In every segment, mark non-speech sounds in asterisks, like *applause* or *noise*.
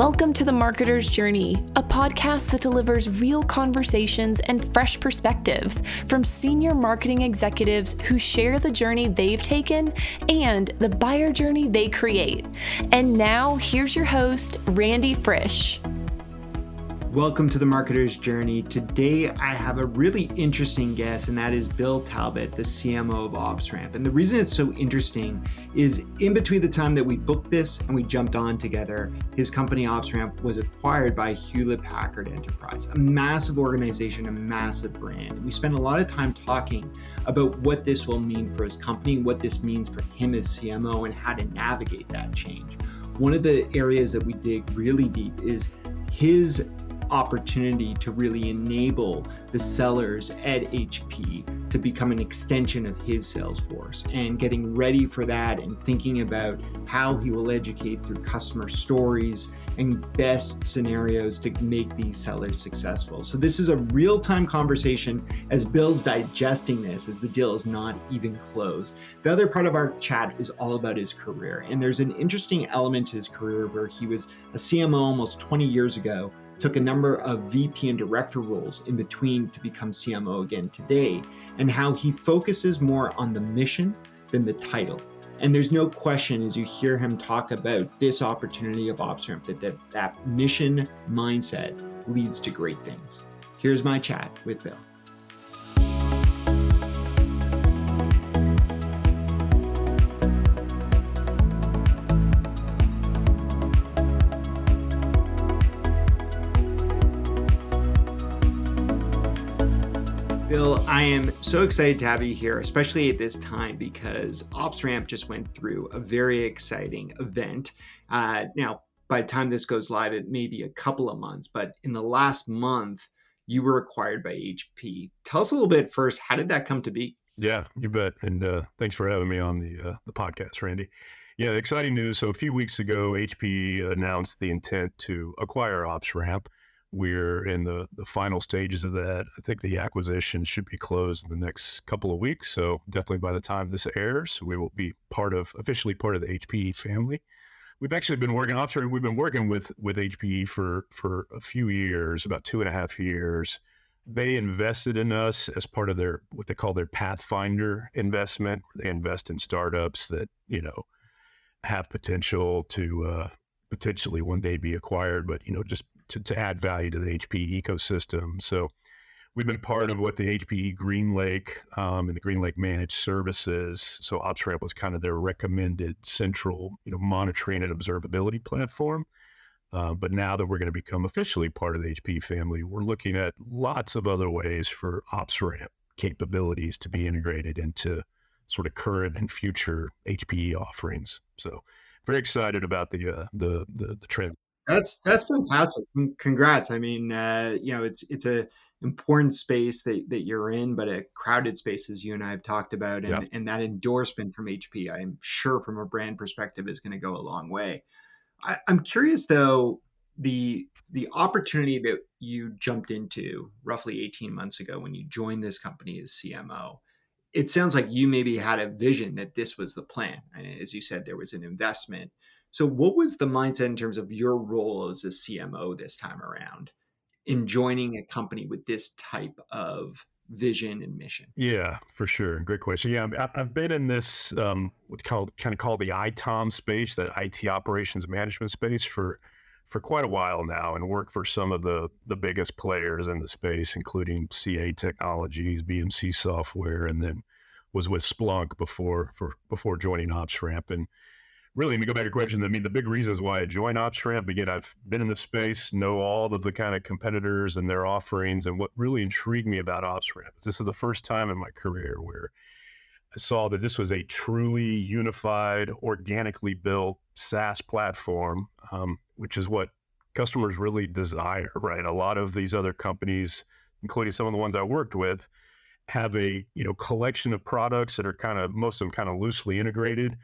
Welcome to The Marketer's Journey, a podcast that delivers real conversations and fresh perspectives from senior marketing executives who share the journey they've taken and the buyer journey they create. And now, here's your host, Randy Frisch. Welcome to the Marketer's Journey. Today I have a really interesting guest, and that is Bill Talbot, the CMO of OpsRamp. And the reason it's so interesting is in between the time that we booked this and we jumped on together, his company OpsRamp was acquired by Hewlett Packard Enterprise, a massive organization, a massive brand. We spent a lot of time talking about what this will mean for his company, what this means for him as CMO, and how to navigate that change. One of the areas that we dig really deep is his opportunity to really enable the sellers at HP to become an extension of his sales force and getting ready for that and thinking about how he will educate through customer stories and best scenarios to make these sellers successful. So, this is a real time conversation as Bill's digesting this, as the deal is not even closed. The other part of our chat is all about his career. And there's an interesting element to his career where he was a CMO almost 20 years ago took a number of VP and director roles in between to become CMO again today, and how he focuses more on the mission than the title. And there's no question as you hear him talk about this opportunity of OpsRamp that, that that mission mindset leads to great things. Here's my chat with Bill. Bill, I am so excited to have you here, especially at this time because OpsRamp just went through a very exciting event. Uh, now, by the time this goes live, it may be a couple of months, but in the last month, you were acquired by HP. Tell us a little bit first. How did that come to be? Yeah, you bet. And uh, thanks for having me on the uh, the podcast, Randy. Yeah, exciting news. So a few weeks ago, HP announced the intent to acquire OpsRamp. We're in the, the final stages of that. I think the acquisition should be closed in the next couple of weeks. So definitely by the time this airs, we will be part of officially part of the HPE family. We've actually been working offshore. We've been working with with HPE for for a few years, about two and a half years. They invested in us as part of their what they call their Pathfinder investment. They invest in startups that you know have potential to uh, potentially one day be acquired, but you know just to, to add value to the HPE ecosystem. So we've been part of what the HPE GreenLake um, and the GreenLake managed services. So OpsRamp was kind of their recommended central, you know, monitoring and observability platform. Uh, but now that we're going to become officially part of the HPE family, we're looking at lots of other ways for OpsRamp capabilities to be integrated into sort of current and future HPE offerings. So very excited about the uh, the the, the trend. That's that's fantastic. Congrats. I mean, uh, you know, it's it's a important space that, that you're in, but a crowded space as you and I have talked about, and, yeah. and that endorsement from HP, I'm sure from a brand perspective is going to go a long way. I, I'm curious though, the the opportunity that you jumped into roughly 18 months ago when you joined this company as CMO. It sounds like you maybe had a vision that this was the plan. And as you said, there was an investment so, what was the mindset in terms of your role as a CMO this time around in joining a company with this type of vision and mission? Yeah, for sure. Great question. Yeah, I've been in this um, what's called kind of called the ITOM space, that IT operations management space for for quite a while now, and worked for some of the the biggest players in the space, including CA Technologies, BMC Software, and then was with Splunk before for before joining OpsRamp and really, let me go back to your question. I mean, the big reasons why I joined OpsRamp, again, I've been in the space, know all of the kind of competitors and their offerings. And what really intrigued me about OpsRamp is this is the first time in my career where I saw that this was a truly unified, organically built SaaS platform, um, which is what customers really desire, right? A lot of these other companies, including some of the ones I worked with, have a you know collection of products that are kind of most of them kind of loosely integrated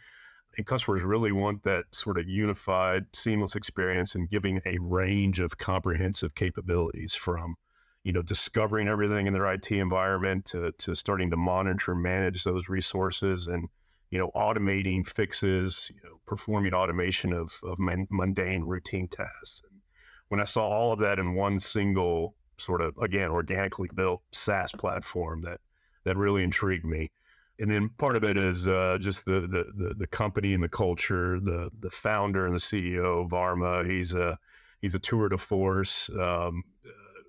and customers really want that sort of unified, seamless experience and giving a range of comprehensive capabilities from, you know, discovering everything in their IT environment to, to starting to monitor, manage those resources and you know, automating fixes, you know, performing automation of, of mundane routine tasks. And when I saw all of that in one single sort of, again, organically built SaaS platform, that, that really intrigued me. And then part of it is uh, just the, the, the the company and the culture. The the founder and the CEO Varma, he's a he's a tour de force, um,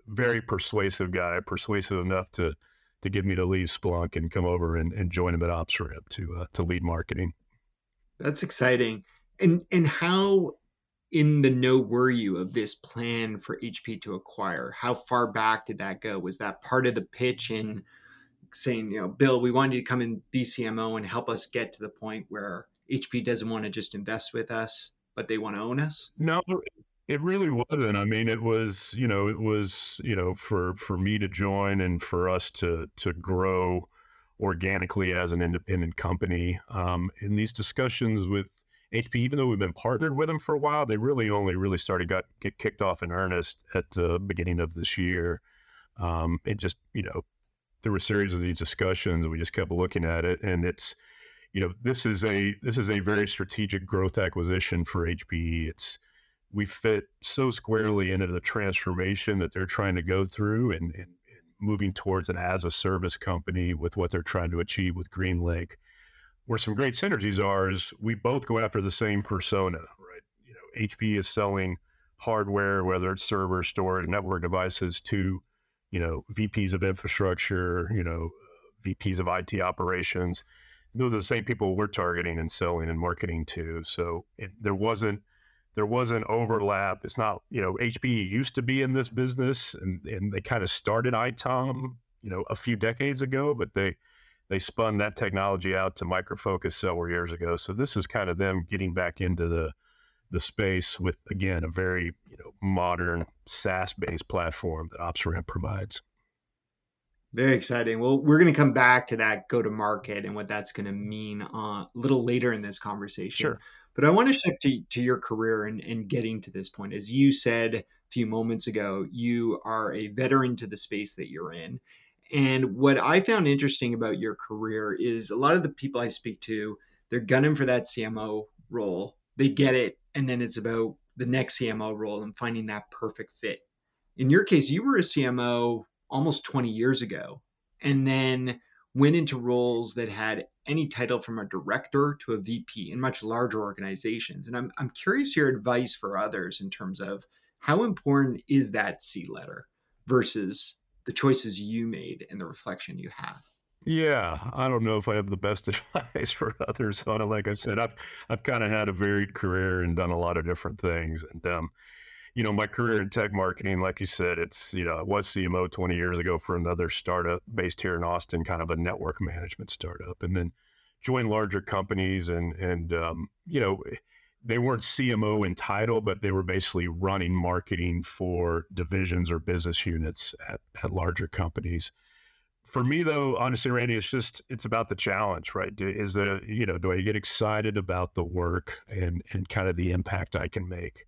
very persuasive guy, persuasive enough to to get me to leave Splunk and come over and, and join him at OpsRamp to uh, to lead marketing. That's exciting. And and how in the know were you of this plan for HP to acquire? How far back did that go? Was that part of the pitch in saying, you know, Bill, we want you to come in BCMO and help us get to the point where HP doesn't want to just invest with us, but they want to own us? No, it really wasn't. I mean, it was, you know, it was, you know, for for me to join and for us to to grow organically as an independent company. Um, in these discussions with HP, even though we've been partnered with them for a while, they really only really started got get kicked off in earnest at the beginning of this year. Um, it just, you know, through a series of these discussions, we just kept looking at it, and it's, you know, this is a this is a very strategic growth acquisition for HPE. It's we fit so squarely into the transformation that they're trying to go through and, and, moving towards an as a service company with what they're trying to achieve with GreenLake. Where some great synergies are is we both go after the same persona, right? You know, HP is selling hardware, whether it's server, storage, network devices to, you know, VPs of infrastructure, you know, VPs of IT operations. Those are the same people we're targeting and selling and marketing to. So it, there wasn't there wasn't overlap. It's not, you know, HPE used to be in this business and, and they kind of started ITOM, you know, a few decades ago, but they they spun that technology out to Micro Focus several years ago. So this is kind of them getting back into the the space with again a very you know modern SaaS based platform that OpsRamp provides. Very exciting. Well, we're going to come back to that go to market and what that's going to mean uh, a little later in this conversation. Sure. But I want to shift to, to your career and, and getting to this point. As you said a few moments ago, you are a veteran to the space that you're in. And what I found interesting about your career is a lot of the people I speak to, they're gunning for that CMO role. They get it. And then it's about the next CMO role and finding that perfect fit. In your case, you were a CMO almost 20 years ago and then went into roles that had any title from a director to a VP in much larger organizations. And I'm, I'm curious your advice for others in terms of how important is that C letter versus the choices you made and the reflection you have? Yeah, I don't know if I have the best *laughs* advice for others on it. Like I said, I've I've kind of had a varied career and done a lot of different things. And um, you know, my career in tech marketing, like you said, it's, you know, I was CMO 20 years ago for another startup based here in Austin, kind of a network management startup, and then joined larger companies and, and, um, you know, they weren't CMO in title, but they were basically running marketing for divisions or business units at, at larger companies. For me, though, honestly, Randy, it's just it's about the challenge, right? Do, is that you know, do I get excited about the work and and kind of the impact I can make?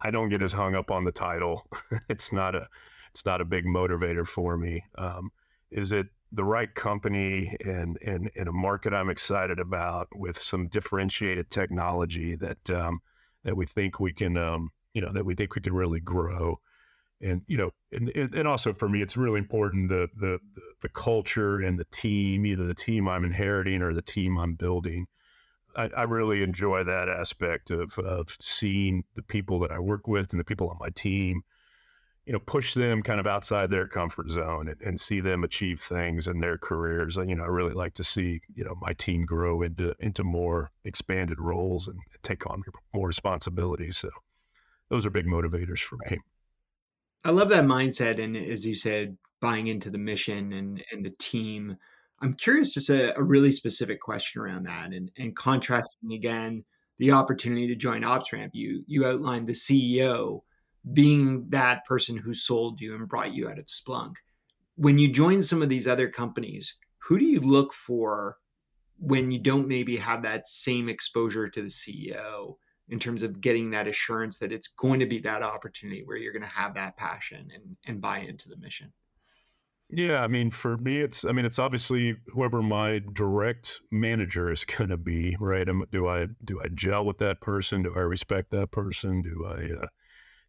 I don't get as hung up on the title. *laughs* it's not a it's not a big motivator for me. Um, is it the right company and and in a market I'm excited about with some differentiated technology that um, that we think we can um, you know that we think we can really grow and you know and, and also for me it's really important the, the the culture and the team either the team i'm inheriting or the team i'm building I, I, really enjoy that aspect of, of seeing the people that I work with and the people on my team, you know, push them kind of outside their comfort zone and, and see them achieve things in their careers. And, you know, I really like to see, you know, my team grow into, into more expanded roles and take on more responsibilities. So those are big motivators for me. I love that mindset. And as you said, buying into the mission and, and the team I'm curious, just a, a really specific question around that, and, and contrasting again the opportunity to join OpsRamp. You you outlined the CEO being that person who sold you and brought you out of Splunk. When you join some of these other companies, who do you look for when you don't maybe have that same exposure to the CEO in terms of getting that assurance that it's going to be that opportunity where you're going to have that passion and, and buy into the mission? Yeah, I mean, for me, it's I mean, it's obviously whoever my direct manager is *laughs* going to be, right? do I do I gel with that person? Do I respect that person? Do I uh,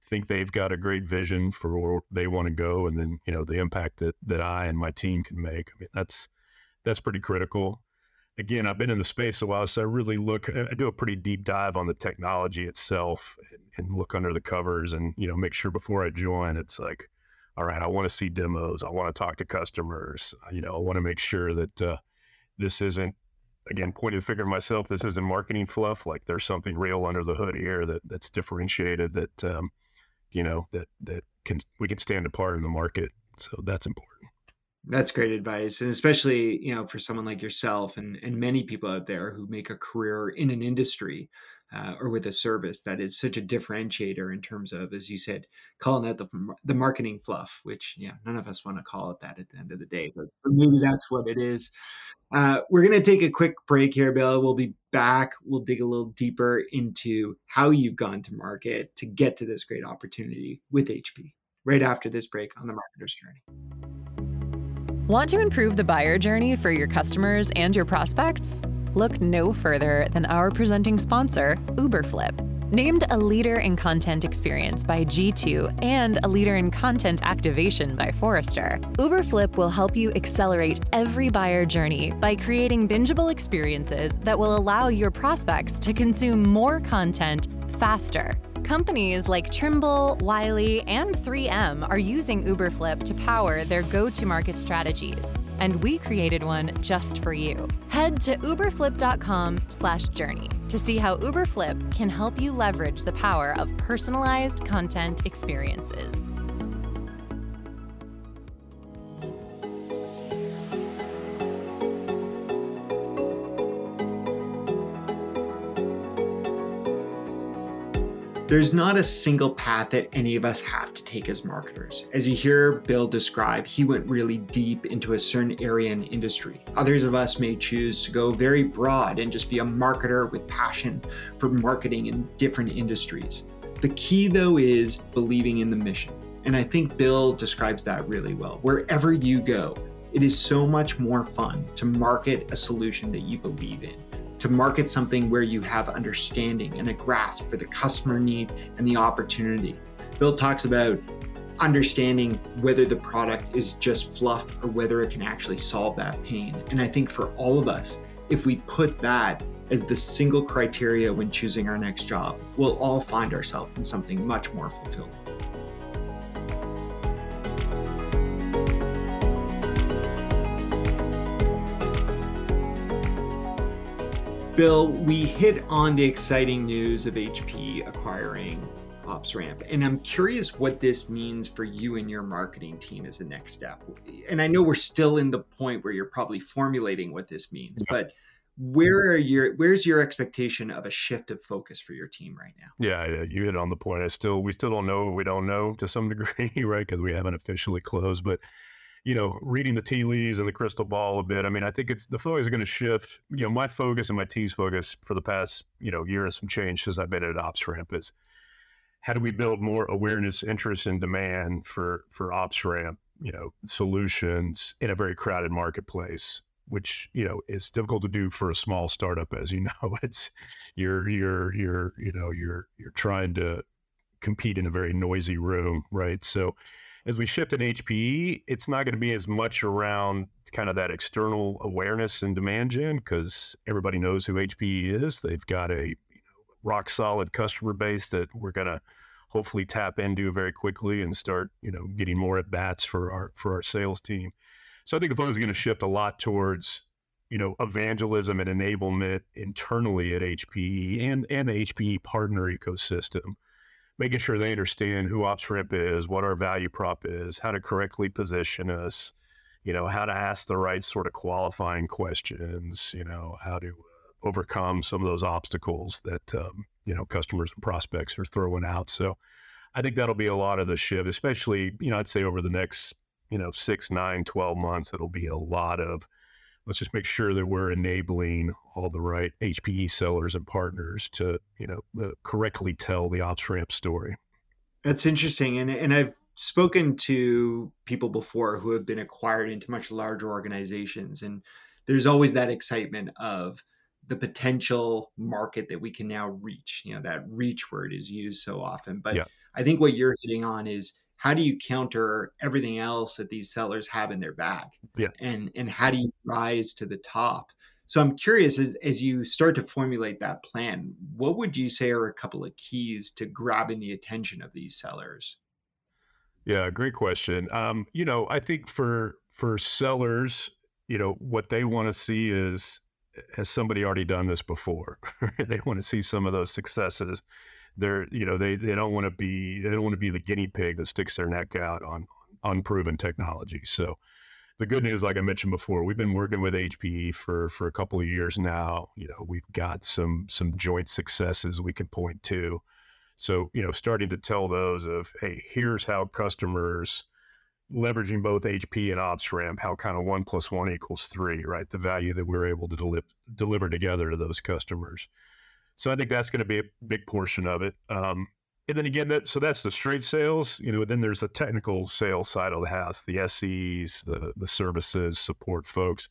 think they've got a great vision for where they want to go, and then you know the impact that that I and my team can make? I mean, that's that's pretty critical. Again, I've been in the space a while, so I really look. I do a pretty deep dive on the technology itself and, look under the covers, and you know, make sure before I join, it's like all right, I want to see demos. I want to talk to customers. Uh, you know, I want to make sure that uh, this isn't, again, pointing the finger at myself. This isn't marketing fluff. Like there's something real under the hood here that that's differentiated. That um, you know that that can we can stand apart in the market. So that's important. That's great advice, and especially you know for someone like yourself and and many people out there who make a career in an industry uh, or with a service that is such a differentiator in terms of, as you said, calling out the the marketing fluff, which yeah, none of us want to call it that at the end of the day, but maybe that's what it is. Uh, we're going to take a quick break here, Bill. We'll be back. We'll dig a little deeper into how you've gone to market to get to this great opportunity with HP right after this break on the marketer's journey. Want to improve the buyer journey for your customers and your prospects? look no further than our presenting sponsor, Uberflip. Named a leader in content experience by G2 and a leader in content activation by Forrester, Uberflip will help you accelerate every buyer journey by creating bingeable experiences that will allow your prospects to consume more content faster. Companies like Trimble, Wiley, and 3M are using Uberflip to power their go to market strategies and we created one just for you. Head to uberflip.com/journey to see how Uberflip can help you leverage the power of personalized content experiences. There's not a single path that any of us have to take as marketers. As you hear Bill describe, he went really deep into a certain area and industry. Others of us may choose to go very broad and just be a marketer with passion for marketing in different industries. The key, though, is believing in the mission. And I think Bill describes that really well. Wherever you go, it is so much more fun to market a solution that you believe in to market something where you have understanding and a grasp for the customer need and the opportunity. Bill talks about understanding whether the product is just fluff or whether it can actually solve that pain. And I think for all of us, if we put that as the single criteria when choosing our next job, we'll all find ourselves in something much more fulfilling. Bill, we hit on the exciting news of HP acquiring OpsRamp, and I'm curious what this means for you and your marketing team as a next step. And I know we're still in the point where you're probably formulating what this means, but where are your where's your expectation of a shift of focus for your team right now? Yeah, you hit on the point. I still we still don't know. We don't know to some *laughs* degree, right? Because we haven't officially closed, but you know, reading the tea leaves and the crystal ball a bit. I mean, I think it's the focus is going to shift. You know, my focus and my team's focus for the past, you know, year and some change since I've been at OpsRamp is how do we build more awareness, interest, and demand for for OpsRamp, you know, solutions in a very crowded marketplace, which you know is difficult to do for a small startup, as you *laughs* know. It's you're you're you're you know you're you're trying to compete in a very noisy room, right? So as we shift in HPE, it's not going to be as much around kind of that external awareness and demand gen because everybody knows who HPE is. They've got a you know, rock solid customer base that we're going to hopefully tap into very quickly and start you know getting more at bats for our for our sales team. So I think the focus is going to shift a lot towards you know evangelism and enablement internally at HPE and and the HPE partner ecosystem making sure they understand who OpsRamp is, what our value prop is, how to correctly position us, you know, how to ask the right sort of qualifying questions, you know, how to uh, overcome some of those obstacles that, um, you know, customers and prospects are throwing out. So I think that'll be a lot of the shift, especially, you know, I'd say over the next, you know, six, nine, 12 months, it'll be a lot of let's just make sure that we're enabling all the right HPE sellers and partners to, you know, uh, correctly tell the OpsRamp story. That's interesting, and and I've spoken to people before who have been acquired into much larger organizations, and there's always that excitement of the potential market that we can now reach. You know, that reach word is used so often. But yeah. I think what you're hitting on is how do you counter everything else that these sellers have in their bag? Yeah. And and how do you rise to the top? So I'm curious as as you start to formulate that plan, what would you say are a couple of keys to grabbing the attention of these sellers? Yeah, great question. Um, you know, I think for for sellers, you know, what they want to see is has somebody already done this before? *laughs* they want to see some of those successes. They're, you know, they they don't want to be they don't want to be the guinea pig that sticks their neck out on unproven technology. So the good news, like I mentioned before, we've been working with HPE for for a couple of years now. You know, we've got some some joint successes we can point to. So, you know, starting to tell those of, hey, here's how customers leveraging both HP and OpsRamp, how kind of one plus one equals three, right? The value that we're able to deli- deliver together to those customers. So I think that's going to be a big portion of it. Um, and then again, that so that's the straight sales. You know, then there's the technical sales side of the house, the SEs, the the services, support folks.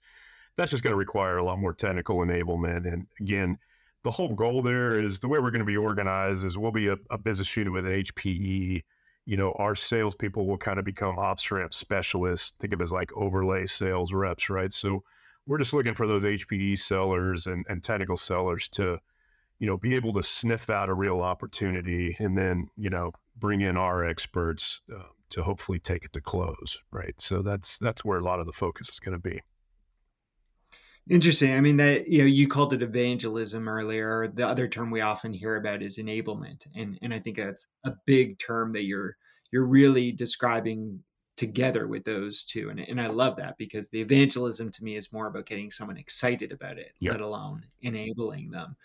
That's just going to require a lot more technical enablement. And again, the whole goal there is the way we're going to be organized is we'll be a, a business unit with an HPE you know, our salespeople will kind of become OpsRamp specialists. Think of it as like overlay sales reps, right? So we're just looking for those HPE sellers and, and technical sellers to, you know, be able to sniff out a real opportunity and then, you know, bring in our experts uh, to hopefully take it to close, right? So that's that's where a lot of the focus is going to be. Interesting. I mean that you know you called it evangelism earlier. The other term we often hear about is enablement, and and I think that's a big term that you're you're really describing together with those two, and and I love that because the evangelism to me is more about getting someone excited about it, let alone enabling them.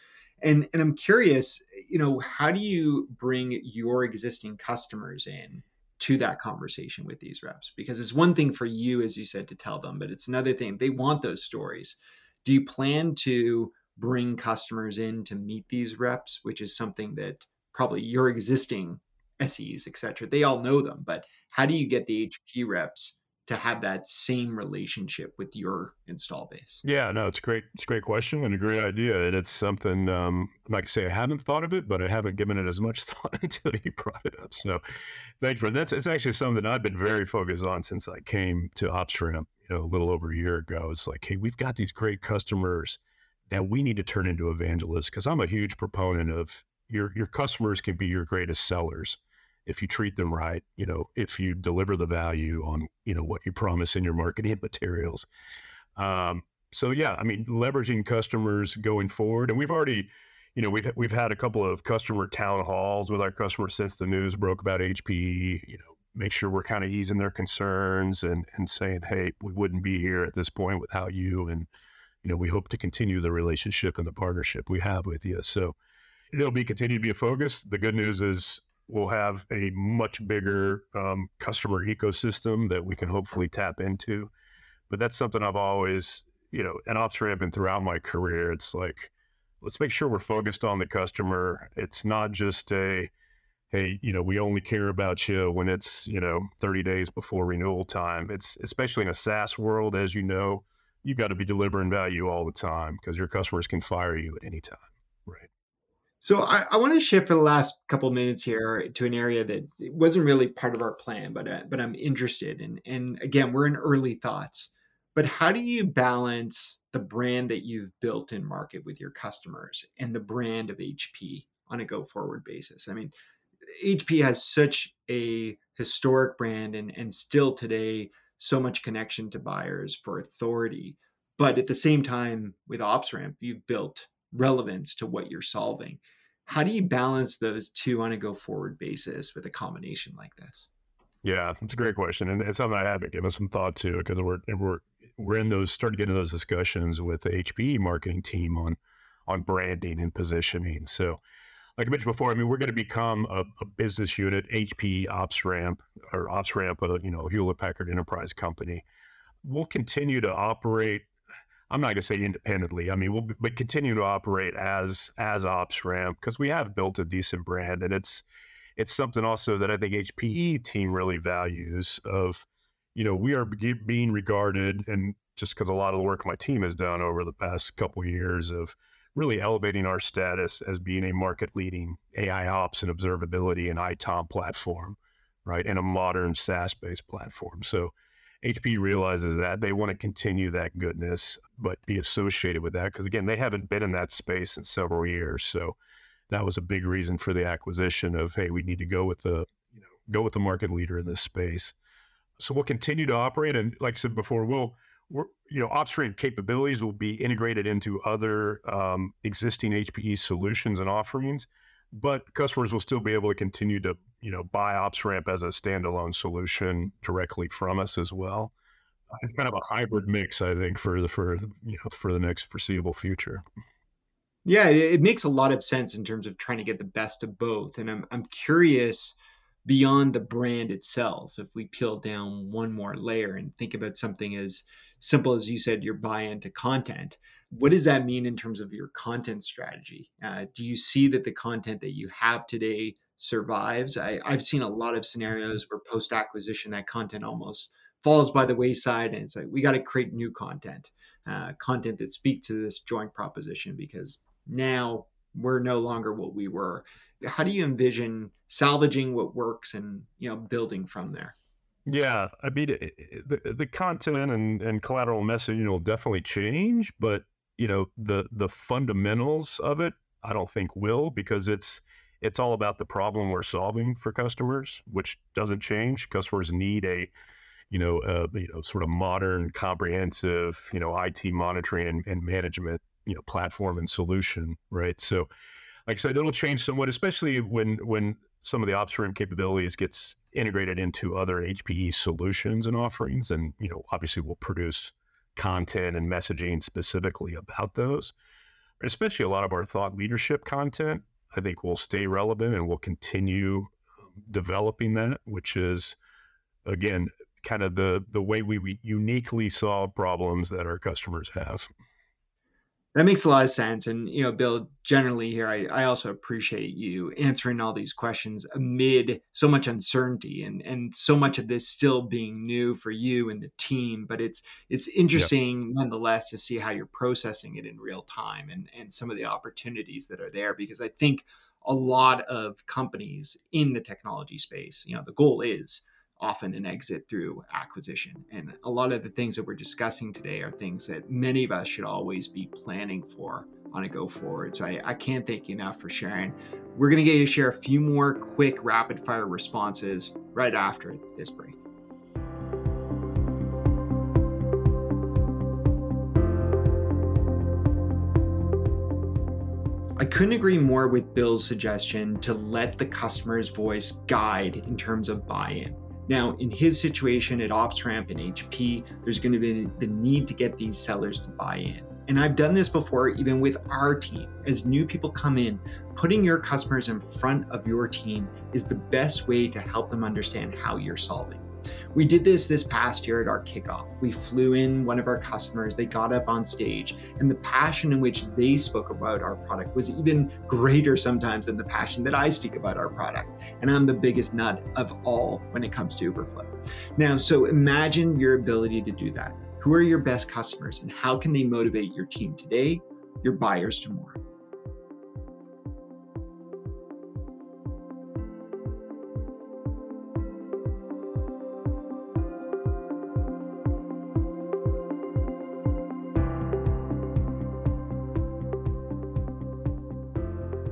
And and I'm curious, you know, how do you bring your existing customers in to that conversation with these reps? Because it's one thing for you as you said to tell them but it's another thing they want those stories. Do you plan to bring customers in to meet these reps which is something that probably your existing ses etc they all know them but how do you get the hp reps to have that same relationship with your install base? Yeah, no, it's great. It's a great question and a great idea. And it's something, um, like I say, I haven't thought of it, but I haven't given it as much *laughs* thought until you brought it up. So thanks for that's it's actually something I've been very focused on since I came to OpsRamp, you know, a little over a year ago. It's like, hey, we've got these great customers that we need to turn into evangelists because I'm a huge proponent of your your customers can be your greatest sellers if you treat them right, you know, if you deliver the value on, you know, what you promise in your marketing *laughs* materials. Um, so yeah, I mean, leveraging customers going forward, and we've already, you know, we've we've had a couple of customer town halls with our customers since the news broke about HPE. You know, make sure we're kind of easing their concerns and and saying, hey, we wouldn't be here at this point without you, and you know, we hope to continue the relationship and the partnership we have with you. So it'll be continue to be a focus. The good news is we'll have a much bigger um, customer ecosystem that we can hopefully tap into. But that's something I've always, you know, and OpsRamp and throughout my career, it's like, let's make sure we're focused on the customer. It's not just a, hey, you know, we only care about you when it's, you know, 30 days before renewal time. It's especially in a SaaS world, as you know, you've got to be delivering value all the time because your customers can fire you at any time. So I, I want to shift for the last couple minutes here to an area that wasn't really part of our plan, but uh, but I'm interested in. And again, we're in early thoughts. But how do you balance the brand that you've built in market with your customers and the brand of HP on a go forward basis? I mean, HP has such a historic brand and and still today so much connection to buyers for authority. But at the same time, with OpsRamp, you've built relevance to what you're solving. How do you balance those two on a go forward basis with a combination like this? Yeah, it's a great question, and it's something I have been giving some thought to because we're we're we're in those started getting those discussions with the HPE marketing team on on branding and positioning. So, like I mentioned before, I mean we're going to become a, a business unit, HP OpsRamp or OpsRamp, a uh, you know Hewlett Packard Enterprise company. We'll continue to operate I'm not going to say independently. I mean, we'll but continue to operate as as OpsRamp because we have built a decent brand, and it's it's something also that I think HPE team really values of, you know, we are being regarded and just because a lot of the work my team has done over the past couple of years of really elevating our status as being a market leading AI ops and observability and ITOM platform, right? And a modern SaaS based platform. So HP realizes that they want to continue that goodness, but be associated with that because again, they haven't been in that space in several years. So that was a big reason for the acquisition of hey, we need to go with the you know go with the market leader in this space. So we'll continue to operate, and like I said before, we'll we're, you know OpsRamp capabilities will be integrated into other um, existing HPE solutions and offerings, but customers will still be able to continue to you know buy OpsRamp as a standalone solution directly from us as well. It's kind of a hybrid mix, I think, for the for you know for the next foreseeable future. Yeah, it makes a lot of sense in terms of trying to get the best of both. And I'm I'm curious beyond the brand itself, if we peel down one more layer and think about something as simple as you said, your buy into content. What does that mean in terms of your content strategy? Uh, do you see that the content that you have today survives? I, I've seen a lot of scenarios where post acquisition that content almost falls by the wayside, and it's like we got to create new content, uh, content that speak to this joint proposition because now we're no longer what we were how do you envision salvaging what works and you know building from there yeah i mean the, the content and, and collateral messaging will definitely change but you know the the fundamentals of it i don't think will because it's it's all about the problem we're solving for customers which doesn't change customers need a you know, a, you know, sort of modern, comprehensive, you know, IT monitoring and, and management you know platform and solution, right? So, like I said, it'll change somewhat, especially when when some of the OpsRamp capabilities gets integrated into other HPE solutions and offerings, and you know, obviously, we'll produce content and messaging specifically about those. Especially a lot of our thought leadership content, I think will stay relevant and we'll continue um, developing that, which is again kind of the the way we uniquely solve problems that our customers have that makes a lot of sense. And, you know, Bill, generally here, I, I also appreciate you answering all these questions amid so much uncertainty and, and so much of this still being new for you and the team. But it's it's interesting nonetheless to see how you're processing it in real time and, and some of the opportunities that are there. Because I think a lot of companies in the technology space, you know, the goal is often an exit through acquisition. And a lot of the things that we're discussing today are things that many of us should always be planning for on a go forward. So I, I can't thank you enough for sharing. We're going to get you to share a few more quick rapid fire responses right after this break. I couldn't agree more with Bill's suggestion to let the customer's voice guide in terms of buy in. Now, in his situation at OpsRamp and HP, there's going to be the need to get these sellers to buy in. And I've done this before, even with our team. As new people come in, putting your customers in front of your team is the best way to help them understand how you're solving. We did this this past year at our kickoff. We flew in one of our customers, they got up on stage, and the passion in which they spoke about our product was even greater sometimes than the passion that I speak about our product. And I'm the biggest nut of all when it comes to Uberflip. Now, so imagine your ability to do that. Who are your best customers and how can they motivate your team today, your buyers tomorrow?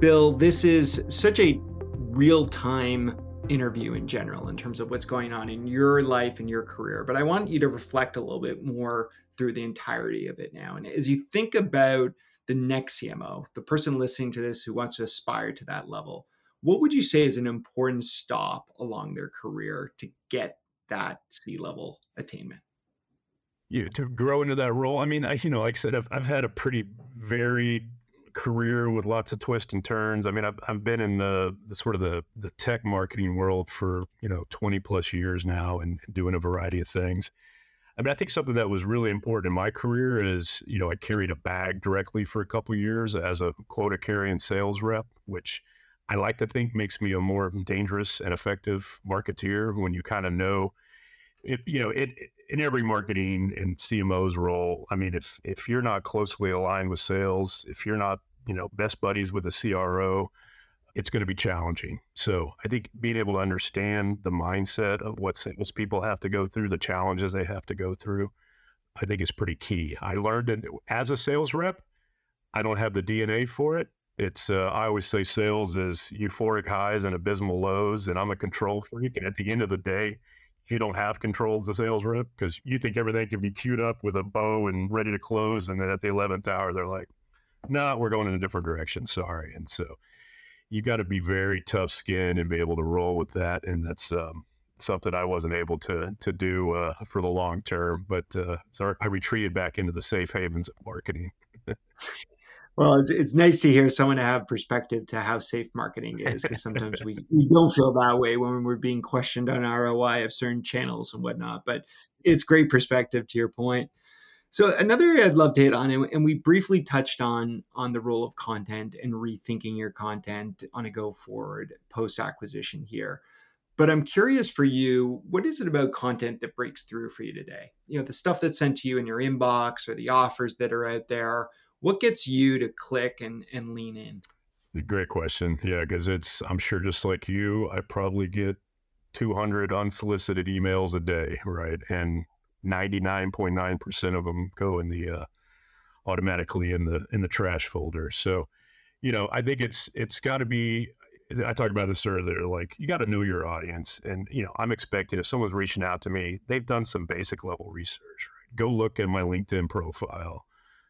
Bill, this is such a real time interview in general in terms of what's going on in your life and your career. But I want you to reflect a little bit more through the entirety of it now. And as you think about the next CMO, the person listening to this who wants to aspire to that level, what would you say is an important stop along their career to get that C level attainment? Yeah, to grow into that role. I mean, I, you know, like I said, I've, I've had a pretty varied career with lots of twists and turns. I mean, I've, I've been in the, the sort of the, the tech marketing world for, you know, 20 plus years now and doing a variety of things. I mean, I think something that was really important in my career is, you know, I carried a bag directly for a couple years as a quota carrying sales rep, which I like to think makes me a more dangerous and effective marketeer when you kind of know it, you know, it in every marketing and CMO's role. I mean, if if you're not closely aligned with sales, if you're not, you know, best buddies with a CRO, it's going to be challenging. So I think being able to understand the mindset of what sales people have to go through, the challenges they have to go through, I think is pretty key. I learned it as a sales rep. I don't have the DNA for it. It's uh, I always say sales is euphoric highs and abysmal lows, and I'm a control freak. And at the end of the day, you don't have control as a sales rep because you think everything can be queued up with a bow and ready to close, and then at the eleventh hour, they're like, "No, nah, we're going in a different direction. Sorry." And so you got to be very tough skinned and be able to roll with that. And that's um, something I wasn't able to to do uh, for the long term. But uh, so I retreated back into the safe havens of marketing. well, it's, it's nice to hear someone have perspective to how safe marketing is because sometimes we, *laughs* we don't feel that way when we're being questioned on ROI of certain channels and whatnot. But it's great perspective to your point. So another area I'd love to hit on, and we briefly touched on on the role of content and rethinking your content on a go forward post acquisition here. But I'm curious for you, what is it about content that breaks through for you today? You know, the stuff that's sent to you in your inbox or the offers that are out there. What gets you to click and and lean in? Great question. Yeah, because it's I'm sure just like you, I probably get 200 unsolicited emails a day, right? And 99.9% of them go in the uh, automatically in the in the trash folder. So, you know, I think it's it's got to be. I talked about this earlier. Like, you got to know your audience, and you know, I'm expecting if someone's reaching out to me, they've done some basic level research. Right? Go look at my LinkedIn profile.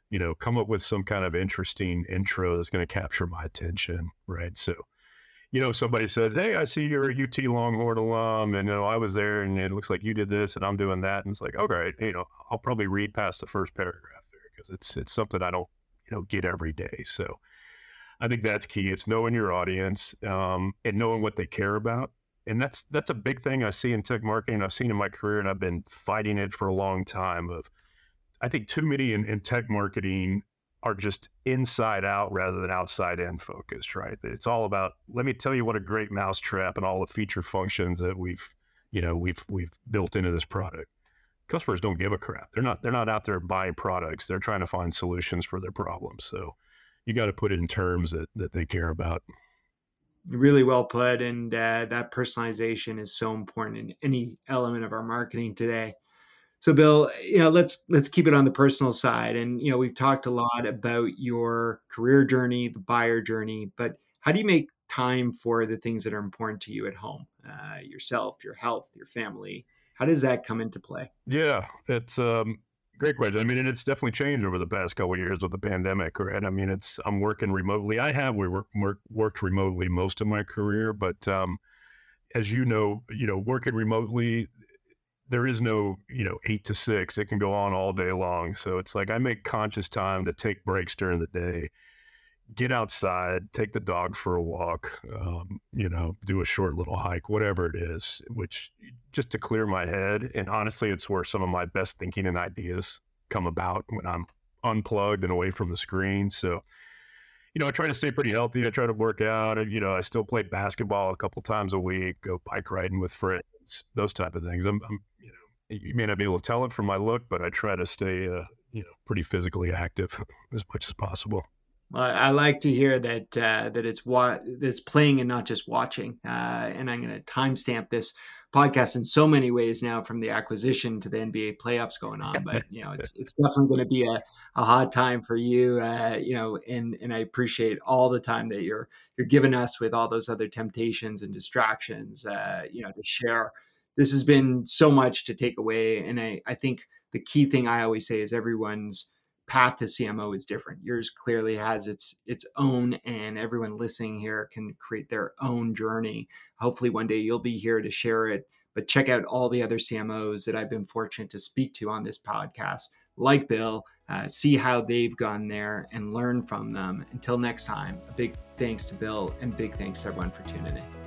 You know, come up with some kind of interesting intro that's going to capture my attention. Right. So, you know, somebody says, "Hey, I see you're a UT Longhorn alum, and you know, I was there, and it looks like you did this, and I'm doing that," and it's like, okay, you know, I'll probably read past the first paragraph there because it's it's something I don't you know get every day. So, I think that's key. It's knowing your audience um, and knowing what they care about, and that's that's a big thing I see in tech marketing. I've seen in my career, and I've been fighting it for a long time. Of I think too many in, in tech marketing are just inside out rather than outside in focused, right? It's all about let me tell you what a great mousetrap and all the feature functions that we've, you know, we've we've built into this product. Customers don't give a crap. They're not they're not out there buying products. They're trying to find solutions for their problems. So you got to put it in terms that that they care about. Really well put, and uh, that personalization is so important in any element of our marketing today. So Bill, you know, let's let's keep it on the personal side. And you know, we've talked a lot about your career journey, the buyer journey, but how do you make time for the things that are important to you at home, uh, yourself, your health, your family? How does that come into play? Yeah, it's um, great question. I mean, and it's definitely changed over the past couple years with the pandemic, right? I mean, it's I'm working remotely. I have we work, work, worked remotely most of my career, but um, as you know, you know, working remotely, there is no, you know, eight to six. It can go on all day long. So it's like I make conscious time to take breaks during the day, get outside, take the dog for a walk, um, you know, do a short little hike, whatever it is, which just to clear my head. And honestly, it's where some of my best thinking and ideas come about when I'm unplugged and away from the screen. So, you know, I try to stay pretty healthy. I try to work out. You know, I still play basketball a couple times a week, go bike riding with friends, those type of things. I'm, I'm you may not be able to tell it from my look, but I try to stay, uh, you know, pretty physically active *laughs* as much as possible. I like to hear that uh, that it's wa- that it's playing and not just watching. Uh, and I'm going to timestamp this podcast in so many ways now, from the acquisition to the NBA playoffs going on. But *laughs* you know, it's it's definitely going to be a, a hot time for you. Uh, you know, and and I appreciate all the time that you're you're giving us with all those other temptations and distractions. Uh, you know, to share this has been so much to take away. And I, I think the key thing I always say is everyone's path to CMO is different. Yours clearly has its its own, and everyone listening here can create their own journey. Hopefully, one day you'll be here to share it. But check out all the other CMOs that I've been fortunate to speak to on this podcast, like Bill. Uh, see how they've gone there and learn from them. Until next time, a big thanks to Bill and big thanks to everyone for tuning in.